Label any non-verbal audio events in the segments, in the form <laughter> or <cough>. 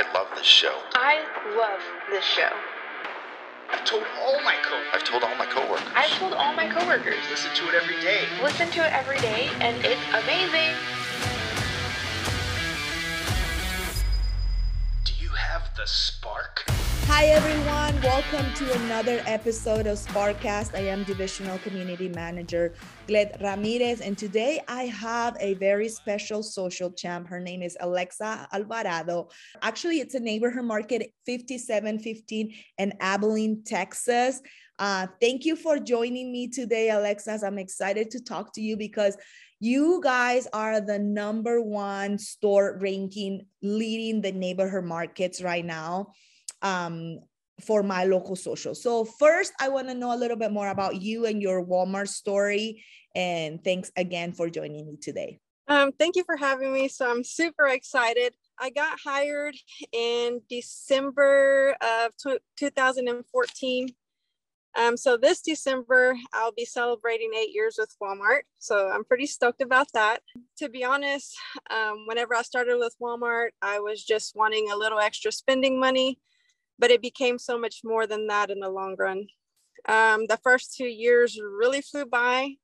I love this show. I love this show. I've told all my coworkers. I've told all my coworkers. I've told all my coworkers. Listen to it every day. Listen to it every day, and it's amazing. Have the spark? Hi, everyone. Welcome to another episode of Sparkcast. I am Divisional Community Manager Gled Ramirez, and today I have a very special social champ. Her name is Alexa Alvarado. Actually, it's a neighborhood market 5715 in Abilene, Texas. Uh, thank you for joining me today, Alexa. I'm excited to talk to you because you guys are the number one store ranking leading the neighborhood markets right now um, for my local social. So first, I want to know a little bit more about you and your Walmart story. And thanks again for joining me today. Um, thank you for having me. So I'm super excited. I got hired in December of 2014. Um, so this December, I'll be celebrating eight years with Walmart. So I'm pretty stoked about that. To be honest, um, whenever I started with Walmart, I was just wanting a little extra spending money but it became so much more than that in the long run. Um, the first two years really flew by.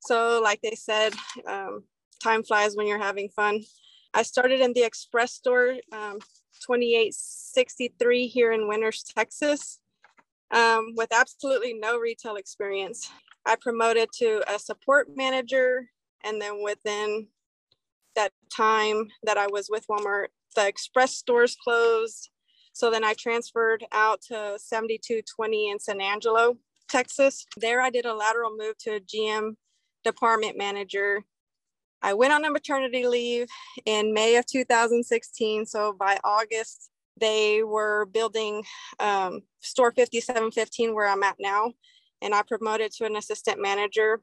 So, like they said, um, time flies when you're having fun. I started in the Express store, um, 2863 here in Winters, Texas, um, with absolutely no retail experience. I promoted to a support manager, and then within that time that I was with Walmart, the Express stores closed so then I transferred out to 7220 in San Angelo, Texas. There I did a lateral move to a GM department manager. I went on a maternity leave in May of 2016. So by August, they were building um, store 5715 where I'm at now. And I promoted to an assistant manager.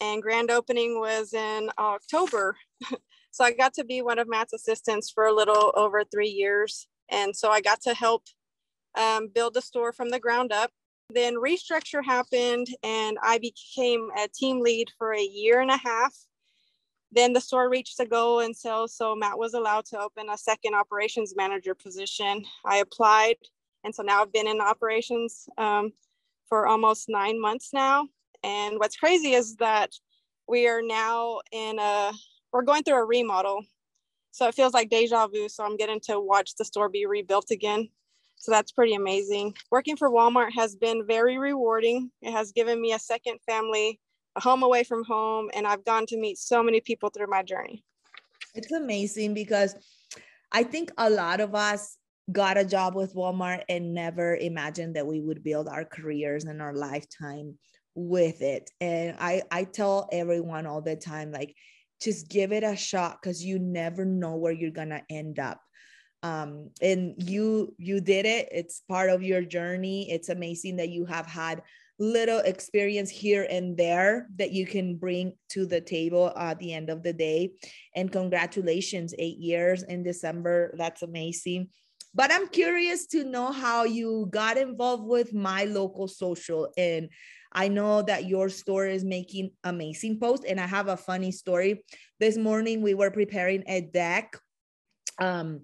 And grand opening was in October. <laughs> so I got to be one of Matt's assistants for a little over three years. And so I got to help um, build the store from the ground up. Then restructure happened and I became a team lead for a year and a half. Then the store reached a goal and sales, so Matt was allowed to open a second operations manager position. I applied, and so now I've been in operations um, for almost nine months now. And what's crazy is that we are now in a we're going through a remodel so it feels like deja vu. So I'm getting to watch the store be rebuilt again. So that's pretty amazing. Working for Walmart has been very rewarding. It has given me a second family, home away from home, and I've gone to meet so many people through my journey. It's amazing because I think a lot of us got a job with Walmart and never imagined that we would build our careers and our lifetime with it. And I I tell everyone all the time like just give it a shot because you never know where you're gonna end up um, and you you did it it's part of your journey it's amazing that you have had little experience here and there that you can bring to the table at the end of the day and congratulations eight years in december that's amazing but i'm curious to know how you got involved with my local social and I know that your store is making amazing posts. And I have a funny story. This morning we were preparing a deck um,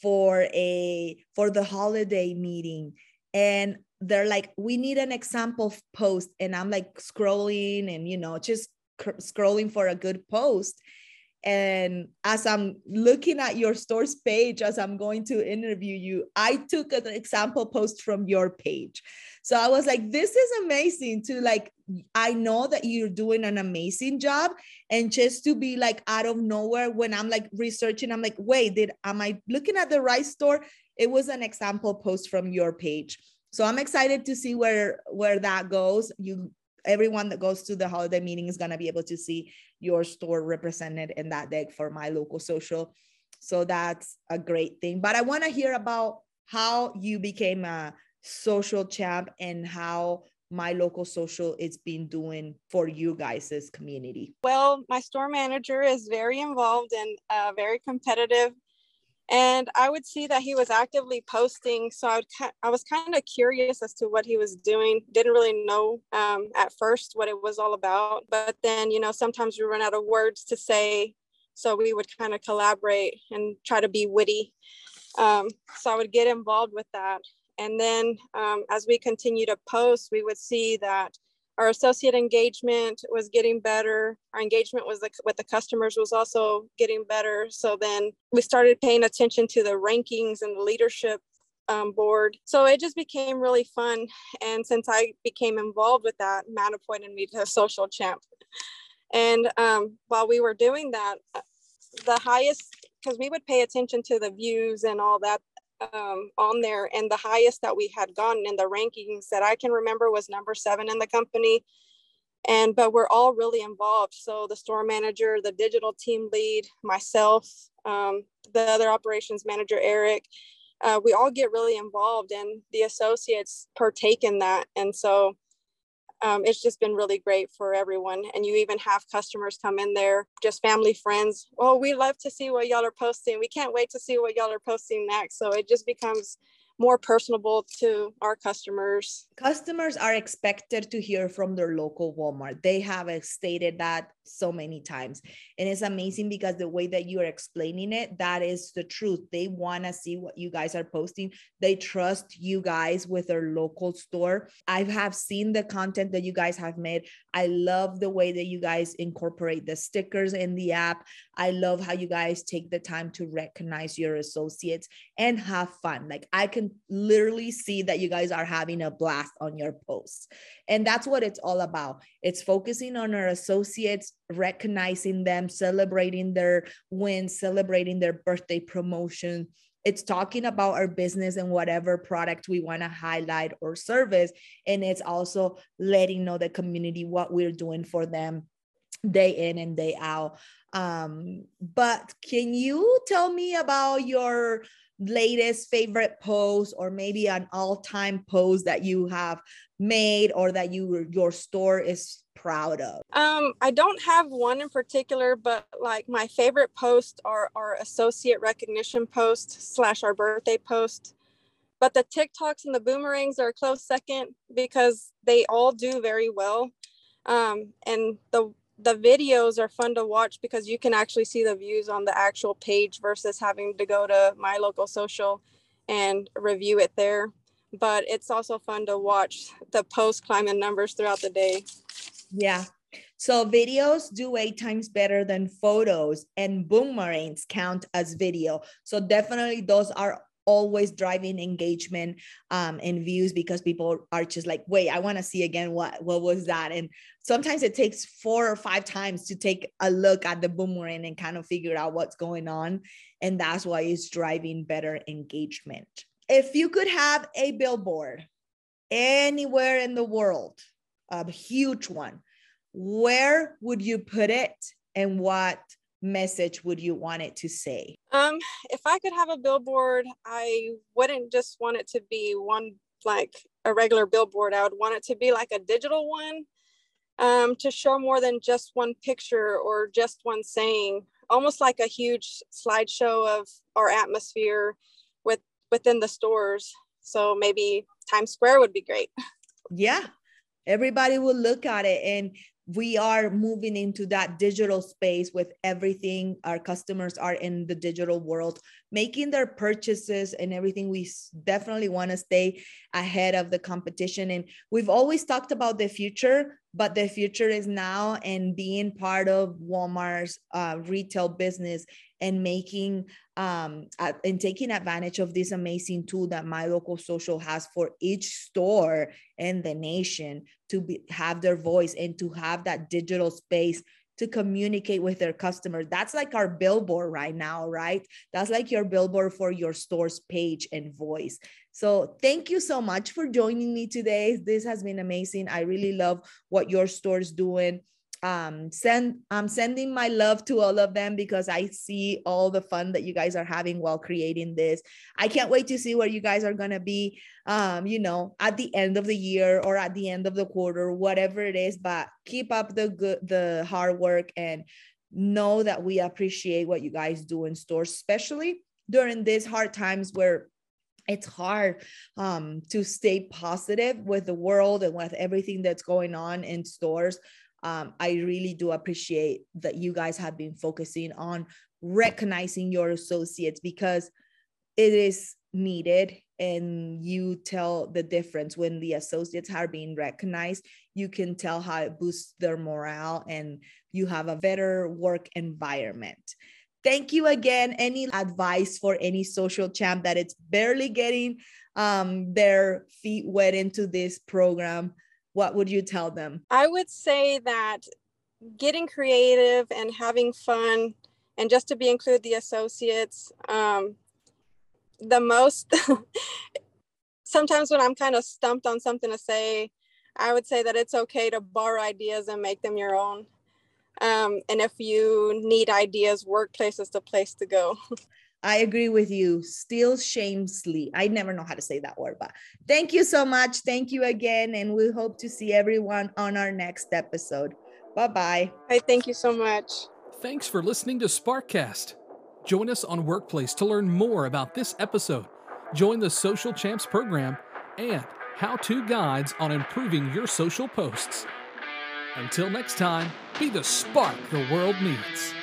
for a for the holiday meeting. And they're like, we need an example post. And I'm like scrolling and you know, just scrolling for a good post. And as I'm looking at your store's page, as I'm going to interview you, I took an example post from your page. So I was like, this is amazing to like, I know that you're doing an amazing job. And just to be like out of nowhere when I'm like researching, I'm like, wait, did am I looking at the right store? It was an example post from your page. So I'm excited to see where where that goes. You everyone that goes to the holiday meeting is going to be able to see your store represented in that deck for my local social. So that's a great thing. But I want to hear about how you became a social champ and how my local social it's been doing for you guys' community? Well, my store manager is very involved and uh, very competitive. And I would see that he was actively posting. So I, would, I was kind of curious as to what he was doing. Didn't really know um, at first what it was all about. But then, you know, sometimes we run out of words to say. So we would kind of collaborate and try to be witty Um, so I would get involved with that. And then um, as we continue to post, we would see that our associate engagement was getting better. Our engagement was with the customers was also getting better. So then we started paying attention to the rankings and the leadership um, board. So it just became really fun. And since I became involved with that, Matt appointed me to social champ. And um, while we were doing that, uh, the highest, because we would pay attention to the views and all that um, on there, and the highest that we had gotten in the rankings that I can remember was number seven in the company. And but we're all really involved. So the store manager, the digital team lead, myself, um, the other operations manager, Eric, uh, we all get really involved and the associates partake in that. And so um, it's just been really great for everyone. And you even have customers come in there, just family, friends. Oh, we love to see what y'all are posting. We can't wait to see what y'all are posting next. So it just becomes more personable to our customers. Customers are expected to hear from their local Walmart. They have stated that so many times. And it's amazing because the way that you are explaining it, that is the truth. They want to see what you guys are posting. They trust you guys with their local store. I have seen the content that you guys have made. I love the way that you guys incorporate the stickers in the app. I love how you guys take the time to recognize your associates and have fun. Like I can literally see that you guys are having a blast on your posts. And that's what it's all about. It's focusing on our associates, recognizing them, celebrating their wins, celebrating their birthday promotion. It's talking about our business and whatever product we want to highlight or service. And it's also letting know the community what we're doing for them day in and day out. Um, but can you tell me about your latest favorite post or maybe an all-time post that you have made or that you your store is proud of? Um i don't have one in particular but like my favorite posts are our associate recognition post slash our birthday post. But the tiktoks and the boomerangs are a close second because they all do very well. Um and the the videos are fun to watch because you can actually see the views on the actual page versus having to go to my local social and review it there. But it's also fun to watch the post climbing numbers throughout the day. Yeah. So videos do eight times better than photos, and boomerangs count as video. So definitely those are always driving engagement um, and views because people are just like, wait, I want to see again what what was that? And sometimes it takes four or five times to take a look at the boomerang and kind of figure out what's going on. And that's why it's driving better engagement. If you could have a billboard anywhere in the world, a huge one, where would you put it and what message would you want it to say? Um, if I could have a billboard, I wouldn't just want it to be one like a regular billboard. I would want it to be like a digital one um, to show more than just one picture or just one saying, almost like a huge slideshow of our atmosphere with within the stores. So maybe Times Square would be great. Yeah, everybody will look at it and we are moving into that digital space with everything our customers are in the digital world making their purchases and everything. We definitely want to stay ahead of the competition. And we've always talked about the future but the future is now and being part of walmart's uh, retail business and making um, uh, and taking advantage of this amazing tool that my local social has for each store in the nation to be, have their voice and to have that digital space to communicate with their customers. That's like our billboard right now, right? That's like your billboard for your store's page and voice. So thank you so much for joining me today. This has been amazing. I really love what your store is doing um, send I'm sending my love to all of them because I see all the fun that you guys are having while creating this. I can't wait to see where you guys are gonna be, um, you know, at the end of the year or at the end of the quarter, whatever it is. But keep up the good, the hard work, and know that we appreciate what you guys do in stores, especially during these hard times where it's hard um, to stay positive with the world and with everything that's going on in stores um, I really do appreciate that you guys have been focusing on recognizing your associates because it is needed and you tell the difference. When the associates are being recognized you can tell how it boosts their morale and you have a better work environment. Thank you again. Any advice for any social champ that it's barely getting um, their feet wet into this program what would you tell them? I would say that getting creative and having fun and just to be include the associates um, the most <laughs> sometimes when i'm kind of stumped on something to say i would say that it's okay to borrow ideas and make them your own um, and if you need ideas workplace is the place to go <laughs> I agree with you. Still shamelessly. I never know how to say that word, but thank you so much. Thank you again. And we hope to see everyone on our next episode. Bye bye. Hey, thank you so much. Thanks for listening to Sparkcast. Join us on Workplace to learn more about this episode. Join the Social Champs program and how to guides on improving your social posts. Until next time, be the spark the world needs.